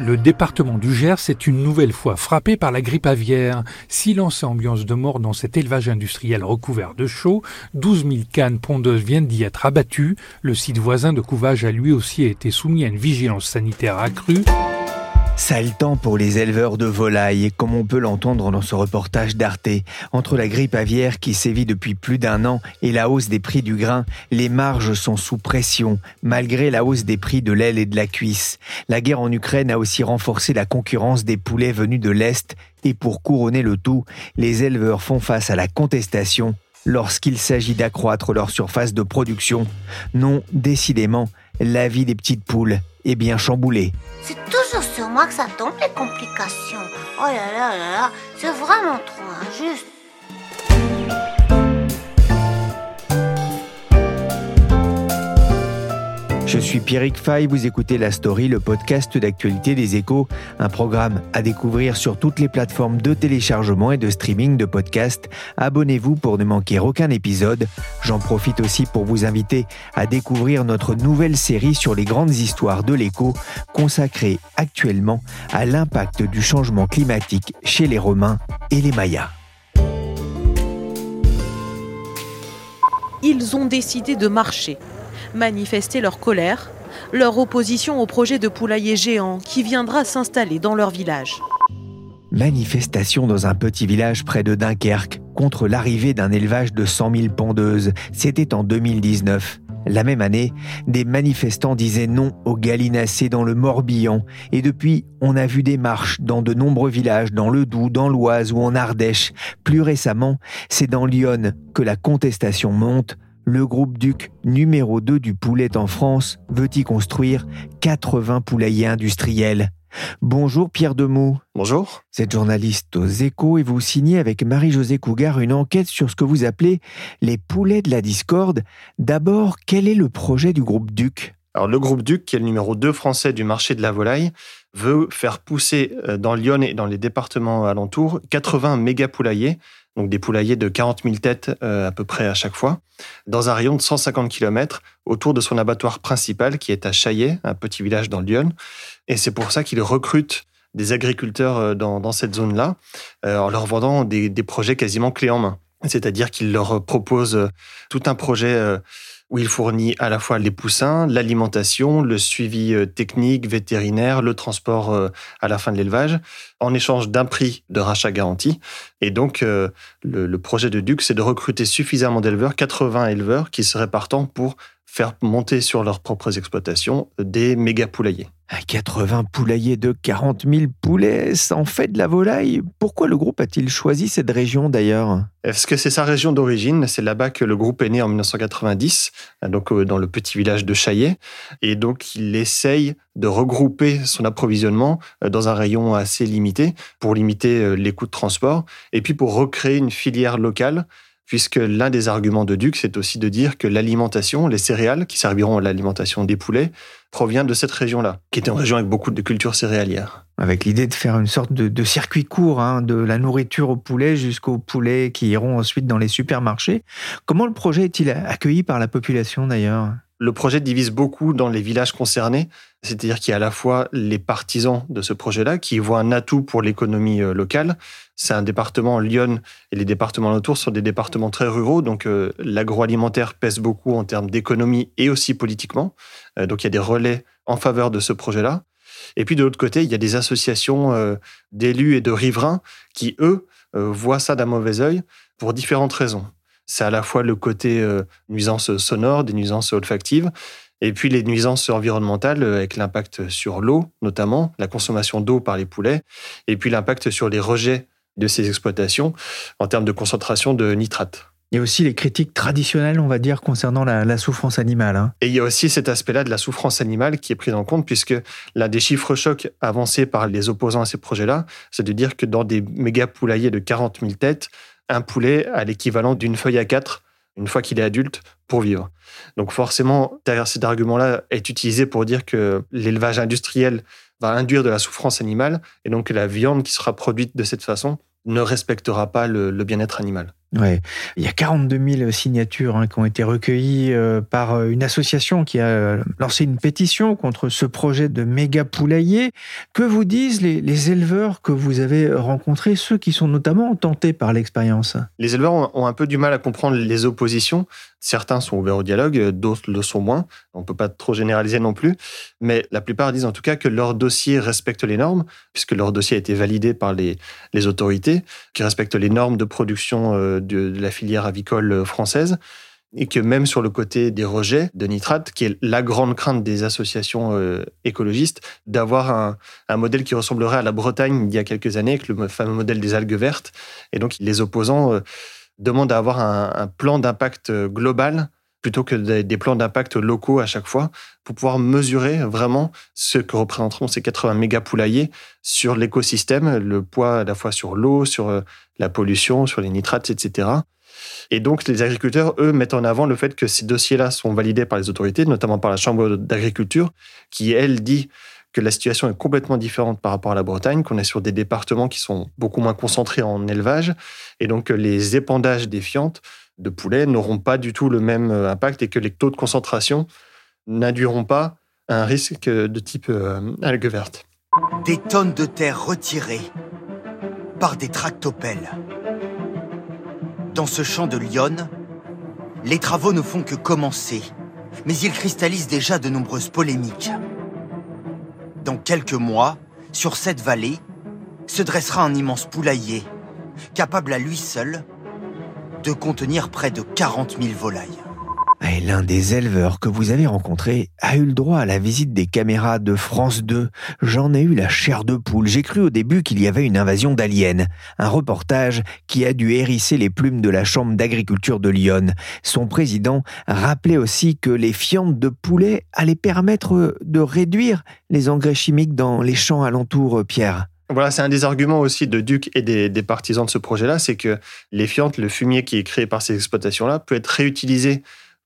Le département du Gers est une nouvelle fois frappé par la grippe aviaire. Silence et ambiance de mort dans cet élevage industriel recouvert de chaux. 12 000 cannes pondeuses viennent d'y être abattues. Le site voisin de couvage a lui aussi été soumis à une vigilance sanitaire accrue. Sale temps pour les éleveurs de volailles, comme on peut l'entendre dans ce reportage d'Arte. Entre la grippe aviaire qui sévit depuis plus d'un an et la hausse des prix du grain, les marges sont sous pression, malgré la hausse des prix de l'aile et de la cuisse. La guerre en Ukraine a aussi renforcé la concurrence des poulets venus de l'Est, et pour couronner le tout, les éleveurs font face à la contestation lorsqu'il s'agit d'accroître leur surface de production. Non, décidément, la vie des petites poules est bien chamboulée. C'est toujours sur moi que ça tombe les complications. Oh là là là là, c'est vraiment trop injuste. Je suis Pierrick Fay, vous écoutez La Story, le podcast d'actualité des échos, un programme à découvrir sur toutes les plateformes de téléchargement et de streaming de podcasts. Abonnez-vous pour ne manquer aucun épisode. J'en profite aussi pour vous inviter à découvrir notre nouvelle série sur les grandes histoires de l'écho, consacrée actuellement à l'impact du changement climatique chez les Romains et les Mayas. Ils ont décidé de marcher manifester leur colère, leur opposition au projet de poulailler géant qui viendra s'installer dans leur village. Manifestation dans un petit village près de Dunkerque contre l'arrivée d'un élevage de 100 000 pondeuses. C'était en 2019. La même année, des manifestants disaient non aux gallinacés dans le Morbihan et depuis, on a vu des marches dans de nombreux villages, dans le Doubs, dans l'Oise ou en Ardèche. Plus récemment, c'est dans Lyon que la contestation monte le groupe Duc, numéro 2 du poulet en France, veut y construire 80 poulaillers industriels. Bonjour Pierre Demou. Bonjour. Vous êtes journaliste aux échos et vous signez avec Marie-Josée Cougar une enquête sur ce que vous appelez les poulets de la discorde. D'abord, quel est le projet du groupe Duc? Alors, le groupe Duc, qui est le numéro 2 français du marché de la volaille, veut faire pousser euh, dans Lyon et dans les départements alentours 80 méga poulaillers donc des poulaillers de 40 000 têtes euh, à peu près à chaque fois, dans un rayon de 150 km autour de son abattoir principal qui est à Chaillet, un petit village dans Lyon. Et c'est pour ça qu'il recrute des agriculteurs euh, dans, cette zone-là, euh, en leur vendant des, des, projets quasiment clés en main. C'est-à-dire qu'il leur propose tout un projet où il fournit à la fois les poussins, l'alimentation, le suivi euh, technique, vétérinaire, le transport euh, à la fin de l'élevage, en échange d'un prix de rachat garanti. Et donc, euh, le, projet de Duc, c'est de recruter suffisamment d'éleveurs, 80 éleveurs, qui seraient partants pour faire monter sur leurs propres exploitations des méga poulaillers. À 80 poulaillers de 40 000 poulets, ça en fait de la volaille. Pourquoi le groupe a-t-il choisi cette région d'ailleurs? Est-ce que c'est sa région d'origine C'est là-bas que le groupe est né en 1990, donc euh, dans le petit village de Chaillet. Et donc il essaye de regrouper son approvisionnement euh, dans un rayon assez limité pour limiter euh, les coûts de transport et puis pour recréer une filière locale puisque l'un des arguments de Duc, c'est aussi de dire que l'alimentation, les céréales qui serviront à l'alimentation des poulets, provient de cette région-là, qui était une région avec beaucoup de cultures céréalières. Avec l'idée de faire une sorte de, circuit court, hein, de la nourriture aux poulets jusqu'aux poulets qui iront ensuite dans les supermarchés. Comment le projet est-il accueilli par la population d'ailleurs? Le projet divise beaucoup dans les villages concernés, c'est-à-dire qu'il y a à la fois les partisans de ce projet-là qui voient un atout pour l'économie euh, locale. C'est un département, Lyon et les départements autour sont des départements très ruraux, donc euh, l'agroalimentaire pèse beaucoup en termes d'économie et aussi politiquement. Euh, donc il y a des relais en faveur de ce projet-là. Et puis de l'autre côté, il y a des associations d'élus et de riverains qui, eux, voient ça d'un mauvais œil pour différentes raisons c'est à la fois le côté euh, nuisance sonore, des nuisances olfactives, et puis les nuisances environnementales euh, avec l'impact sur l'eau, notamment la consommation d'eau par les poulets, et puis l'impact sur les rejets de ces exploitations en termes de concentration de nitrates. Il y a aussi les critiques traditionnelles, on va dire, concernant la, souffrance animale. Hein. Et il y a aussi cet aspect-là de la souffrance animale qui est pris en compte, puisque l'un des chiffres chocs avancés par les opposants à ces projets-là, c'est de dire que dans des méga poulaillers de 40 000 têtes, un poulet a l'équivalent d'une feuille à quatre une fois qu'il est adulte pour vivre. Donc forcément, derrière cet argument-là est utilisé pour dire que l'élevage industriel va induire de la souffrance animale et donc que la viande qui sera produite de cette façon ne respectera pas le, bien-être animal. Ouais. Il y a 42 000 signatures hein, qui ont été recueillies euh, par euh, une association qui a euh, lancé une pétition contre ce projet de méga poulailler. Que vous disent les, éleveurs que vous avez rencontrés, ceux qui sont notamment tentés par l'expérience? Les éleveurs ont, un peu du mal à comprendre les oppositions. Certains sont ouverts au dialogue, d'autres le sont moins. On ne peut pas trop généraliser non plus. Mais la plupart disent en tout cas que leur dossier respecte les normes, puisque leur dossier a été validé par les autorités, qui respectent les normes de production de, la filière avicole française et que même sur le côté des rejets de nitrates, qui est la grande crainte des associations euh, écologistes, d'avoir un, modèle qui ressemblerait à la Bretagne il y a quelques années, avec le fameux modèle des algues vertes. Et donc les opposants euh, demandent à avoir un, plan d'impact global plutôt que des, plans d'impact locaux à chaque fois, pour pouvoir mesurer vraiment ce que représenteront ces 80 méga poulaillers sur l'écosystème, le poids à la fois sur l'eau, sur euh, la pollution, sur les nitrates, etc. Et donc, les agriculteurs, eux, mettent en avant le fait que ces dossiers-là sont validés par les autorités, notamment par la Chambre d'agriculture, qui, elle, dit que la situation est complètement différente par rapport à la Bretagne, qu'on est sur des départements qui sont beaucoup moins concentrés en élevage, et donc les épandages des fientes de poulets n'auront pas du tout le même euh, impact et que les taux de concentration n'induiront pas un risque de type euh, algue verte. Des tonnes de terre retirées par des tractopelles. Dans ce champ de Lyon, les travaux ne font que commencer, mais ils cristallisent déjà de nombreuses polémiques. Dans quelques mois, sur cette vallée, se dressera un immense poulailler, capable à lui seul de contenir près de 40 000 volailles. Et l'un des éleveurs que vous avez rencontré a eu le droit à la visite des caméras de France 2. J'en ai eu la chair de poule. J'ai cru au début qu'il y avait une invasion d'aliens. Un reportage qui a dû hérisser les plumes de la Chambre d'agriculture de Lyon. Son président rappelait aussi que les fientes de poulet allaient permettre de réduire les engrais chimiques dans les champs alentours, Pierre. Voilà, c'est un des arguments aussi de Duc et des, partisans de ce projet-là, c'est que les fientes, le fumier qui est créé par ces exploitations-là, peut être réutilisé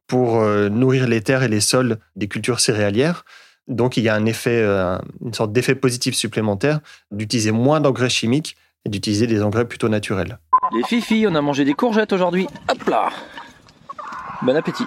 pour euh, nourrir les terres et les sols des cultures céréalières. Donc il y a un effet, euh, une sorte d'effet positif supplémentaire d'utiliser moins d'engrais chimiques et d'utiliser des engrais plutôt naturels. Les filles, on a mangé des courgettes aujourd'hui. Hop là Bon appétit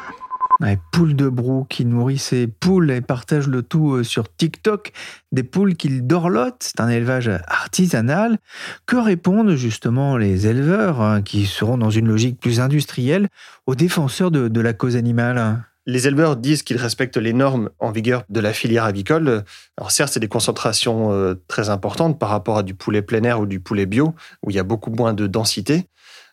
Ouais, poules de brou qui nourrit ses poules et partage le tout euh, sur TikTok. Des poules qu'il dorlote, c'est un élevage artisanal. Que répondent justement les éleveurs hein, qui seront dans une logique plus industrielle aux défenseurs de, la cause animale? Les éleveurs disent qu'ils respectent les normes en vigueur de la filière avicole. Alors certes, c'est des concentrations euh, très importantes par rapport à du poulet plein air ou du poulet bio, où il y a beaucoup moins de densité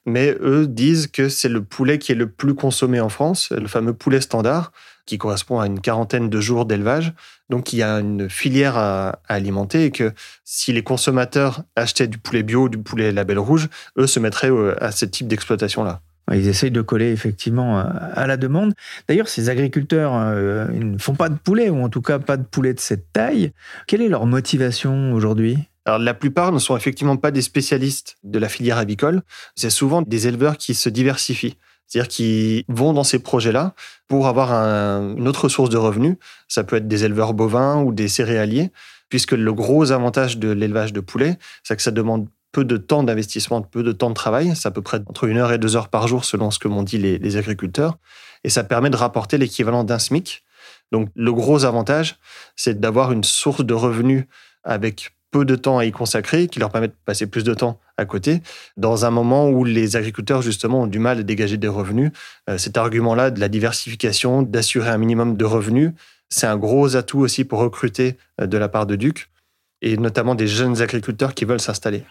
mais eux disent que c'est le poulet qui est le plus consommé en France, le fameux poulet standard, qui correspond à une quarantaine de jours d'élevage. Donc il y a une filière à, alimenter et que si les consommateurs achetaient du poulet bio, du poulet label rouge, eux se mettraient à ce type d'exploitation-là. Ils essayent de coller effectivement à la demande. D'ailleurs, ces agriculteurs euh, ne font pas de poulet, ou en tout cas pas de poulet de cette taille. Quelle est leur motivation aujourd'hui? Alors, la plupart ne sont effectivement pas des spécialistes de la filière avicole. C'est souvent des éleveurs qui se diversifient. C'est-à-dire qui vont dans ces projets-là pour avoir une autre source de revenus. Ça peut être des éleveurs bovins ou des céréaliers, puisque le gros avantage de l'élevage de poulets, c'est que ça demande peu de temps d'investissement, peu de temps de travail. C'est à peu près entre une heure et deux heures par jour, selon ce que m'ont dit les, les agriculteurs. Et ça permet de rapporter l'équivalent d'un SMIC. Donc, le gros avantage, c'est d'avoir une source de revenus avec peu de temps à y consacrer, qui leur permet de passer plus de temps à côté, dans un moment où les agriculteurs, justement, ont du mal à dégager des revenus. Euh, cet argument-là de la diversification, d'assurer un minimum de revenus, c'est un gros atout aussi pour recruter euh, de la part de Duc, et notamment des jeunes agriculteurs qui veulent s'installer.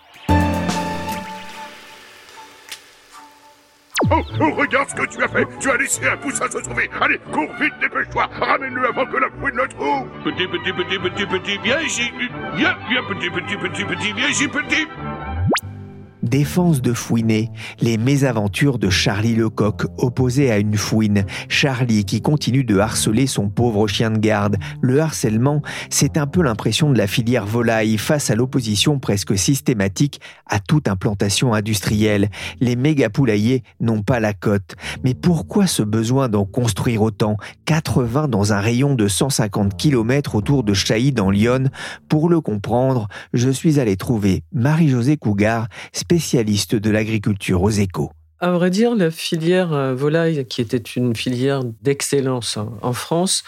Oh, regarde ce que tu as fait. Tu as laissé un poussin se sauver. Allez, cours vite, dépêche-toi. Ramène-le avant que la fouine le trouve. Petit, petit, petit, petit, petit, viens ici. Viens, viens, petit, petit, petit, petit, viens ici, petit Défense de fouiner, les mésaventures de Charlie Lecoq opposé à une fouine. Charlie qui continue de harceler son pauvre chien de garde. Le harcèlement, c'est un peu l'impression de la filière volaille face à l'opposition presque systématique à toute implantation industrielle. Les méga poulaillers n'ont pas la cote. Mais pourquoi ce besoin d'en construire autant? 80 dans un rayon de 150 km autour de Chailly dans Lyon Pour le comprendre, je suis allé trouver Marie-Josée Cougar, spécialiste de l'agriculture aux échos. À vrai dire, la filière euh, volaille, qui était une filière d'excellence hein, en France,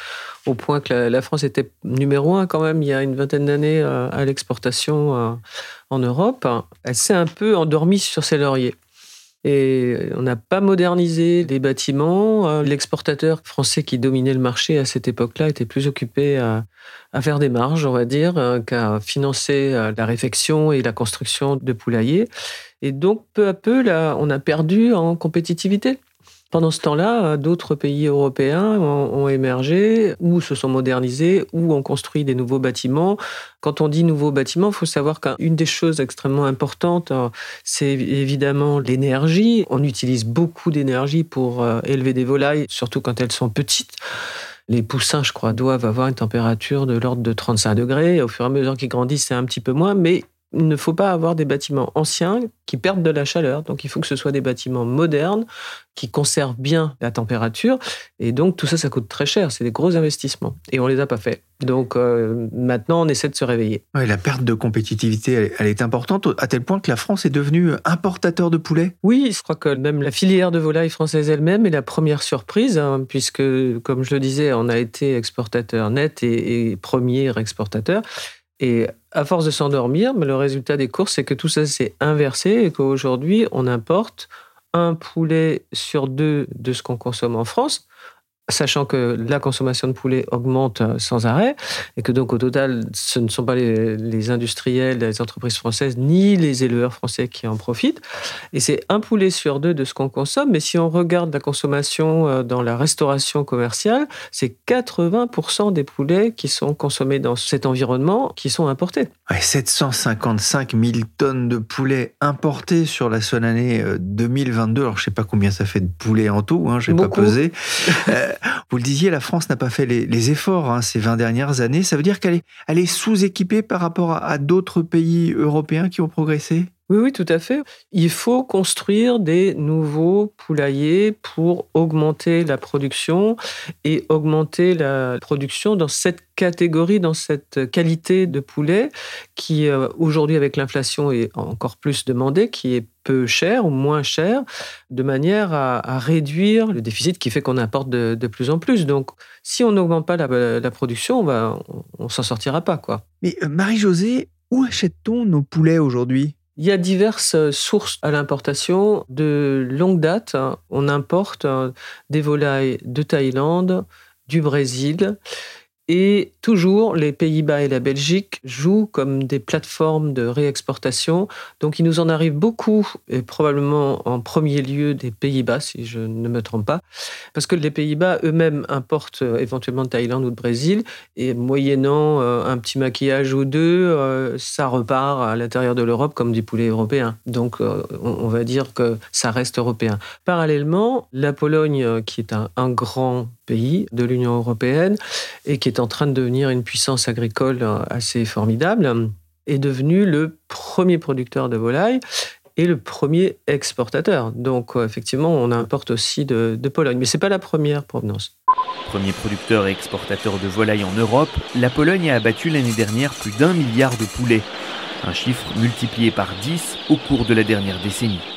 au point que la France était numéro un quand même il y a une vingtaine d'années euh, à l'exportation euh, en Europe, elle s'est un peu endormie sur ses lauriers. Et on n'a pas modernisé les bâtiments. Euh, l'exportateur français qui dominait le marché à cette époque-là était plus occupé à, faire des marges, on va dire, euh, qu'à financer euh, la réfection et la construction de poulaillers. Et donc, peu à peu, là, on a perdu en compétitivité. Pendant ce temps-là, euh, d'autres pays européens ont, émergé, ou se sont modernisés, ou ont construit des nouveaux bâtiments. Quand on dit nouveaux bâtiments, il faut savoir qu'une des choses extrêmement importantes, euh, c'est évidemment l'énergie. On utilise beaucoup d'énergie pour euh, élever des volailles, surtout quand elles sont petites. Les poussins, je crois, doivent avoir une température de l'ordre de 35 degrés. Au fur et à mesure qu'ils grandissent, c'est un petit peu moins, mais il ne faut pas avoir des bâtiments anciens qui perdent de la chaleur. Donc il faut que ce soit des bâtiments modernes qui conservent bien la température. Et donc tout ça, ça coûte très cher. C'est des gros investissements. Et on ne les a pas faits. Donc euh, maintenant, on essaie de se réveiller. la perte de compétitivité, elle, est importante à tel point que la France est devenue importateur de poulet. Oui, je crois que même la filière de volaille française elle-même est la première surprise, hein, puisque, comme je le disais, on a été exportateur net et, et premier exportateur. Et à force de s'endormir, le résultat des courses, c'est que tout ça s'est inversé et qu'aujourd'hui, on importe un poulet sur deux de ce qu'on consomme en France sachant que la consommation de poulet augmente euh, sans arrêt et que donc au total, ce ne sont pas les, industriels, les entreprises françaises ni les éleveurs français qui en profitent. Et c'est un poulet sur deux de ce qu'on consomme. Mais si on regarde la consommation euh, dans la restauration commerciale, c'est 80% des poulets qui sont consommés dans cet environnement qui sont importés. 755 000 tonnes de poulets importés sur la seule année 2022. Euh, Alors je ne sais pas combien ça fait de poulets en tout, hein, je n'ai pas pesé. Vous le disiez, la France n'a pas fait les, efforts hein, ces 20 dernières années. Ça veut dire qu'elle est, sous-équipée par rapport à d'autres pays européens qui ont progressé? Oui, oui, tout à fait. Il faut construire des nouveaux poulaillers pour augmenter la production et augmenter la production dans cette catégorie, dans cette qualité de poulet qui, euh, aujourd'hui, avec l'inflation, est encore plus demandée, qui est peu cher ou moins cher, de manière à, réduire le déficit qui fait qu'on importe de, plus en plus. Donc, si on n'augmente pas la, production, on ne s'en sortira pas. quoi. Mais euh, Marie-Josée, où achète-t-on nos poulets aujourd'hui? Il y a diverses sources à l'importation. De longue date, on importe des volailles de Thaïlande, du Brésil, et toujours, les Pays-Bas et la Belgique jouent comme des plateformes de réexportation. Donc, il nous en arrive beaucoup, et probablement en premier lieu des Pays-Bas, si je ne me trompe pas, parce que les Pays-Bas eux-mêmes importent euh, éventuellement de Thaïlande ou de Brésil, et moyennant euh, un petit maquillage ou deux, euh, ça repart à l'intérieur de l'Europe comme du poulet européen. Donc, on va dire que ça reste européen. Parallèlement, la Pologne, qui est un grand pays de l'Union européenne et qui est en train de devenir une puissance agricole assez formidable, est devenu le premier producteur de volailles et le premier exportateur. Donc effectivement, on importe aussi de, Pologne, mais ce n'est pas la première provenance. Premier producteur et exportateur de volailles en Europe, la Pologne a abattu l'année dernière plus d'un milliard de poulets, un chiffre multiplié par 10 au cours de la dernière décennie.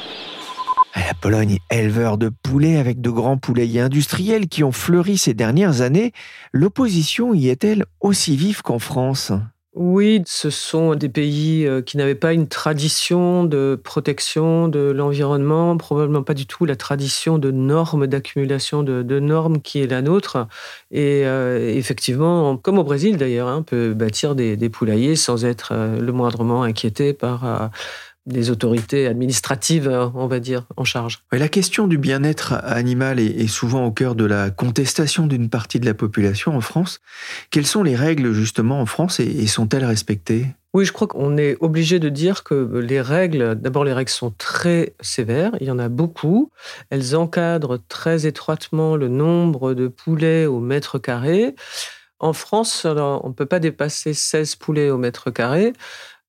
La Pologne éleveur de poulets avec de grands poulaillers industriels qui ont fleuri ces dernières années. L'opposition y est-elle aussi vive qu'en France? Oui, ce sont des pays euh, qui n'avaient pas une tradition de protection de l'environnement, probablement pas du tout la tradition de normes, d'accumulation de, normes qui est la nôtre. Et euh, effectivement, comme au Brésil d'ailleurs, hein, on peut bâtir des, poulaillers sans être euh, le moindrement inquiété par des autorités administratives, on va dire, en charge. la question du bien-être animal est souvent au cœur de la contestation d'une partie de la population en France. Quelles sont les règles justement en France et sont-elles respectées? Oui, je crois qu'on est obligé de dire que les règles, d'abord les règles sont très sévères, il y en a beaucoup. Elles encadrent très étroitement le nombre de poulets au mètre carré. En France, on ne peut pas dépasser 16 poulets au mètre carré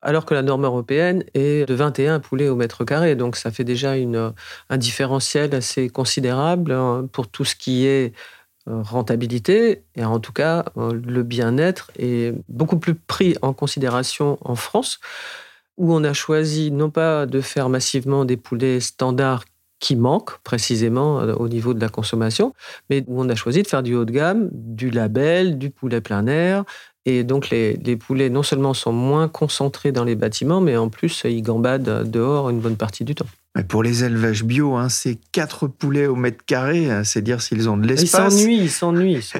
alors que la norme européenne est de 21 poulets au mètre carré. Donc ça fait déjà une, un différentiel assez considérable hein, pour tout ce qui est euh, rentabilité, et en tout cas euh, le bien-être est beaucoup plus pris en considération en France, où on a choisi non pas de faire massivement des poulets standards qui manquent précisément euh, au niveau de la consommation, mais où on a choisi de faire du haut de gamme, du label, du poulet plein air, et donc, les, poulets, non seulement sont moins concentrés dans les bâtiments, mais en plus, ils gambadent dehors une bonne partie du temps. Pour les élevages bio, hein, c'est 4 poulets au mètre carré, hein, c'est dire s'ils ont de l'espace. Ils s'ennuient, ils s'ennuient.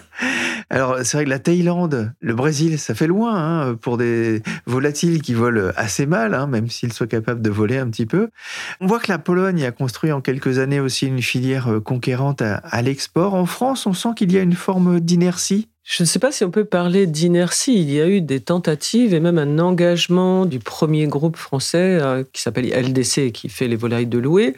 Alors, c'est vrai que la Thaïlande, le Brésil, ça fait loin hein, pour des volatiles qui volent assez mal, même s'ils soient capables de voler un petit peu. On voit que la Pologne a construit en quelques années aussi une filière euh, conquérante à l'export. En France, on sent qu'il y a une forme d'inertie je ne sais pas si on peut parler d'inertie. Il y a eu des tentatives et même un engagement du premier groupe français euh, qui s'appelle LDC, qui fait les volailles de louer.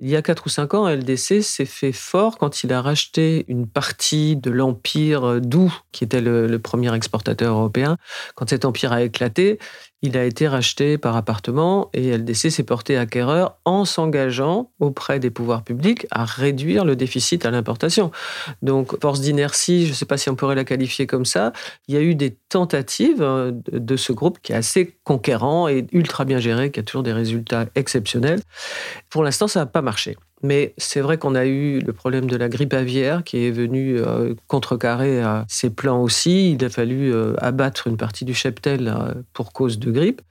Il y a 4 ou 5 ans, LDC s'est fait fort quand il a racheté une partie de l'empire d'Où, qui était le, premier exportateur européen. Quand cet empire a éclaté, il a été racheté par appartement et LDC s'est porté acquéreur en s'engageant auprès des pouvoirs publics à réduire le déficit à l'importation. Donc, force d'inertie, je ne sais pas si on pourrait la qualifier comme ça, il y a eu des tentatives euh, de ce groupe qui est assez conquérant et ultra bien géré, qui a toujours des résultats exceptionnels. Pour l'instant, ça n'a pas marché. Mais c'est vrai qu'on a eu le problème de la grippe aviaire qui est venu euh, contrecarrer euh, ces plans aussi. Il a fallu euh, abattre une partie du cheptel pour cause de grippe.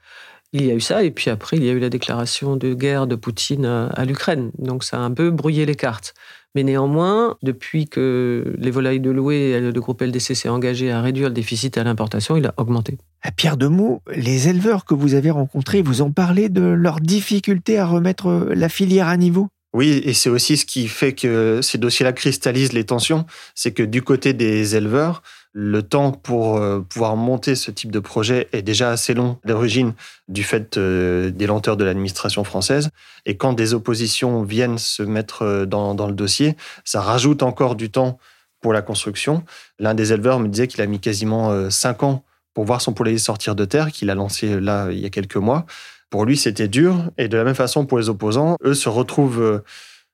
Il y a eu ça, et puis après, il y a eu la déclaration de guerre de Poutine à l'Ukraine. Donc ça a un peu brouillé les cartes. Mais néanmoins, depuis que les volailles de louer, le groupe LDC s'est engagé à réduire le déficit à l'importation, il a augmenté. Pierre Demou, les éleveurs que vous avez rencontrés vous ont parlé de leur difficulté à remettre la filière à niveau? Oui, et c'est aussi ce qui fait que ces dossiers-là cristallisent les tensions, c'est que du côté des éleveurs, le temps pour euh, pouvoir monter ce type de projet est déjà assez long d'origine du fait euh, des lenteurs de l'administration française. Et quand des oppositions viennent se mettre euh, dans, dans le dossier, ça rajoute encore du temps pour la construction. L'un des éleveurs me disait qu'il a mis quasiment cinq ans pour voir son poulailler sortir de terre, qu'il a lancé là il y a quelques mois. Pour lui, c'était dur. Et de la même façon, pour les opposants, eux se retrouvent, euh,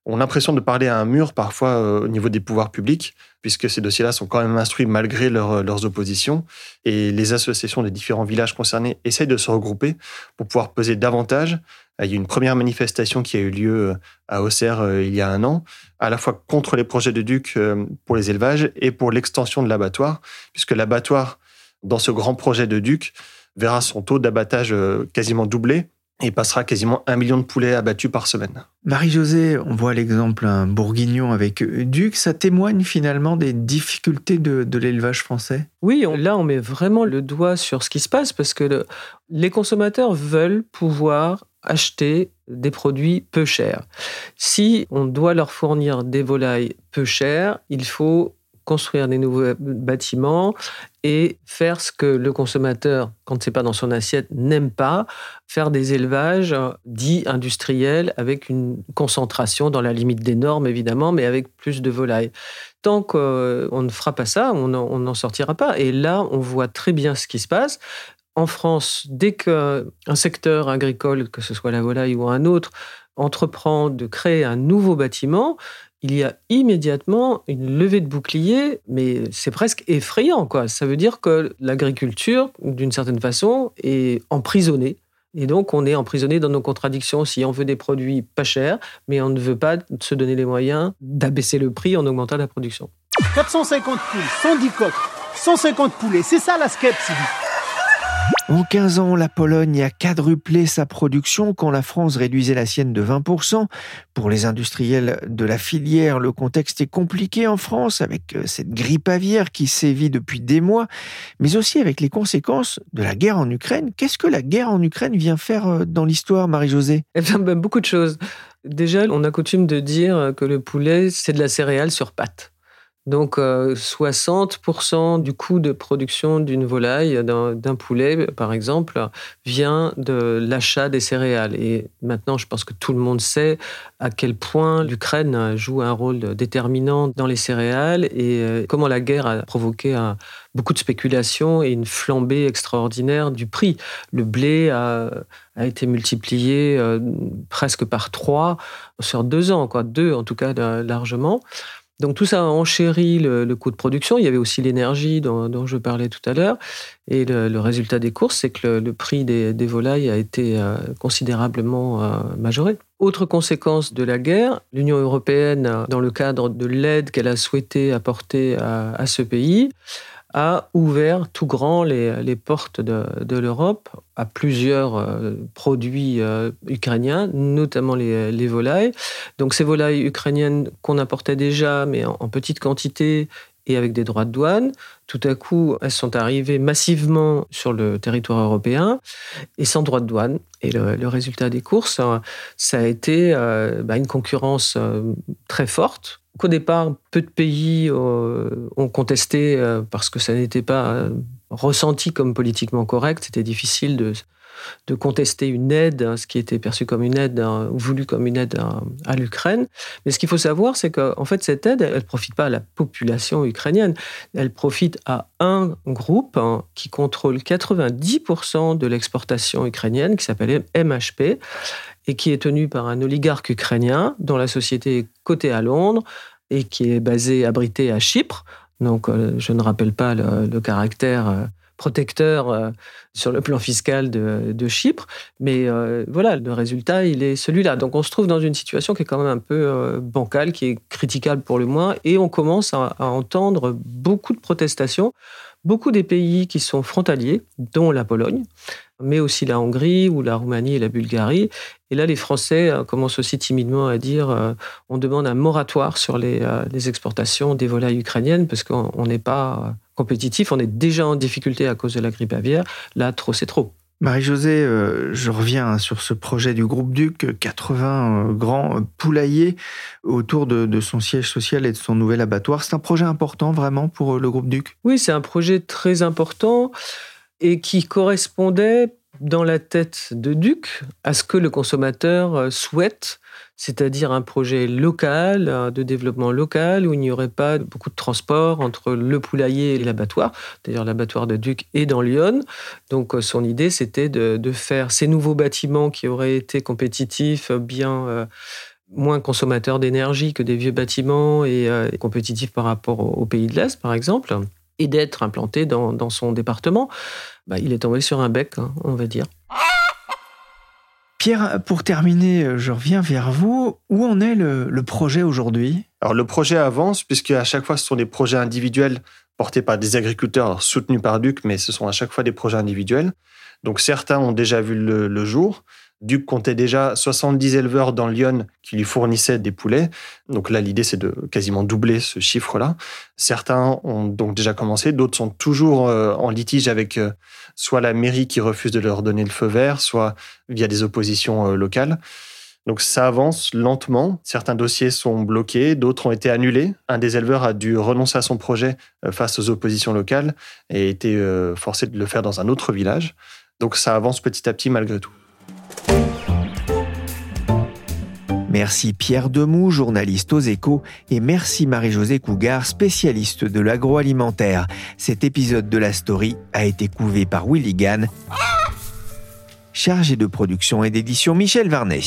ont l'impression de parler à un mur parfois euh, au niveau des pouvoirs publics, puisque ces dossiers-là sont quand même instruits malgré euh, leurs oppositions. Et les associations des différents villages concernés essayent de se regrouper pour pouvoir peser davantage. Il y a une première manifestation qui a eu lieu à Auxerre il y a un an, à la fois contre les projets de Duc pour les élevages et pour l'extension de l'abattoir, puisque l'abattoir, dans ce grand projet de Duc, verra son taux d'abattage euh, quasiment doublé et passera quasiment un million de poulets abattus par semaine. Marie-Josée, on voit l'exemple un bourguignon avec Duc, ça témoigne finalement des difficultés de, l'élevage français? Oui, là on met vraiment le doigt sur ce qui se passe parce que les consommateurs veulent pouvoir acheter des produits peu chers. Si on doit leur fournir des volailles peu chères, il faut construire des nouveaux bâtiments et faire ce que le consommateur, quand c'est pas dans son assiette, n'aime pas, faire des élevages dits industriels avec une concentration dans la limite des normes évidemment, mais avec plus de volailles. Tant qu'on ne fera pas ça, on n'en sortira pas. Et là, on voit très bien ce qui se passe. En France, dès qu'un secteur agricole, que ce soit la volaille ou un autre, entreprend de créer un nouveau bâtiment, il y a immédiatement une levée de bouclier, mais c'est presque effrayant. Quoi. Ça veut dire que l'agriculture, d'une certaine façon, est emprisonnée. Et donc, on est emprisonné dans nos contradictions si on veut des produits pas chers, mais on ne veut pas se donner les moyens d'abaisser le prix en augmentant la production. 450 poules, 110 coques, 150 poulets, c'est ça la skep, En 15 ans, la Pologne a quadruplé sa production quand la France réduisait la sienne de 20%. Pour les industriels de la filière, le contexte est compliqué en France avec euh, cette grippe aviaire qui sévit depuis des mois, mais aussi avec les conséquences de la guerre en Ukraine. Qu'est-ce que la guerre en Ukraine vient faire euh, dans l'histoire, Marie-Josée? Eh bien, ben, beaucoup de choses. Déjà, on a coutume de dire que le poulet, c'est de la céréale sur pâte. Donc 60% euh, du coût de production d'une volaille, d'un poulet par exemple, vient de l'achat des céréales. Et maintenant, je pense que tout le monde sait à quel point l'Ukraine joue un rôle déterminant dans les céréales et euh, comment la guerre a provoqué beaucoup de spéculation et une flambée extraordinaire du prix. Le blé a, été multiplié euh, presque par trois sur deux ans, quoi, deux en tout cas largement. Donc tout ça a enchéri le, coût de production. Il y avait aussi l'énergie dont, je parlais tout à l'heure. Et le, résultat des courses, c'est que le, prix des, volailles a été euh, considérablement euh, majoré. Autre conséquence de la guerre, l'Union européenne, dans le cadre de l'aide qu'elle a souhaité apporter à ce pays, a ouvert tout grand les, portes de, l'Europe à plusieurs euh, produits euh, ukrainiens, notamment les, volailles. Donc ces volailles ukrainiennes qu'on importait déjà, mais en, petite quantité et avec des droits de douane, tout à coup, elles sont arrivées massivement sur le territoire européen et sans droits de douane. Et le, résultat des courses, ça a été euh, bah, une concurrence très forte qu'au départ, peu de pays euh, ont contesté euh, parce que ça n'était pas euh, ressenti comme politiquement correct. C'était difficile de, de contester une aide, hein, ce qui était perçu comme une aide, hein, voulu comme une aide hein, à, l'Ukraine. Mais ce qu'il faut savoir, c'est qu'en fait, cette aide, elle ne profite pas à la population ukrainienne. Elle profite à un groupe qui contrôle 90% de l'exportation ukrainienne, qui s'appelle MHP et qui est tenu par un oligarque ukrainien dont la société est cotée à Londres et qui est basé, abrité à Chypre. Donc, euh, je ne rappelle pas le, caractère euh, protecteur euh, sur le plan fiscal de, Chypre. Mais voilà, le résultat, il est celui-là. Donc on se trouve dans une situation qui est quand même un peu bancale, qui est critiquable pour le moins, et on commence à entendre beaucoup de protestations beaucoup des pays qui sont frontaliers, dont la Pologne, mais aussi la Hongrie ou la Roumanie et la Bulgarie. Et là, les Français euh, commencent aussi timidement à dire euh, on demande un moratoire sur euh, les, exportations des volailles ukrainiennes parce qu'on n'est pas compétitif, on est déjà en difficulté à cause de la grippe aviaire. Là, trop, c'est trop. Marie-Josée, je reviens sur ce projet du groupe Duc, 80 grands poulaillers autour de, de, son siège social et de son nouvel abattoir. C'est un projet important vraiment pour le groupe Duc? Oui, c'est un projet très important et qui correspondait dans la tête de Duc à ce que le consommateur euh, souhaite, c'est-à-dire un projet local, euh, de développement local, où il n'y aurait pas beaucoup de transport entre le poulailler et l'abattoir. D'ailleurs, l'abattoir de Duc est dans Lyon. Donc, euh, son idée, c'était de, faire ces nouveaux bâtiments qui auraient été compétitifs, bien... moins consommateurs d'énergie que des vieux bâtiments et compétitifs par rapport aux pays de l'Est, par exemple et d'être implanté dans, son département, bah, il est tombé sur un bec, hein, on va dire. Pierre, pour terminer, je reviens vers vous. Où en est le, projet aujourd'hui? Alors le projet avance, puisque à chaque fois ce sont des projets individuels portés par des agriculteurs soutenus par Duc, mais ce sont à chaque fois des projets individuels. Donc certains ont déjà vu le jour, Duc comptait déjà 70 éleveurs dans Lyon qui lui fournissaient des poulets. Donc là, l'idée, c'est de quasiment doubler ce chiffre-là. Certains ont donc déjà commencé, d'autres sont toujours euh, en litige avec euh, soit la mairie qui refuse de leur donner le feu vert, soit via des oppositions euh, locales. Donc ça avance lentement. Certains dossiers sont bloqués, d'autres ont été annulés. Un des éleveurs a dû renoncer à son projet face aux oppositions locales et a été forcé de le faire dans un autre village. Donc ça avance petit à petit malgré tout. Merci Pierre Demou, journaliste aux échos, et merci Marie-Josée Cougar, spécialiste de l'agroalimentaire. Cet épisode de la story a été couvé par Willy chargé de production et d'édition Michel Varnet.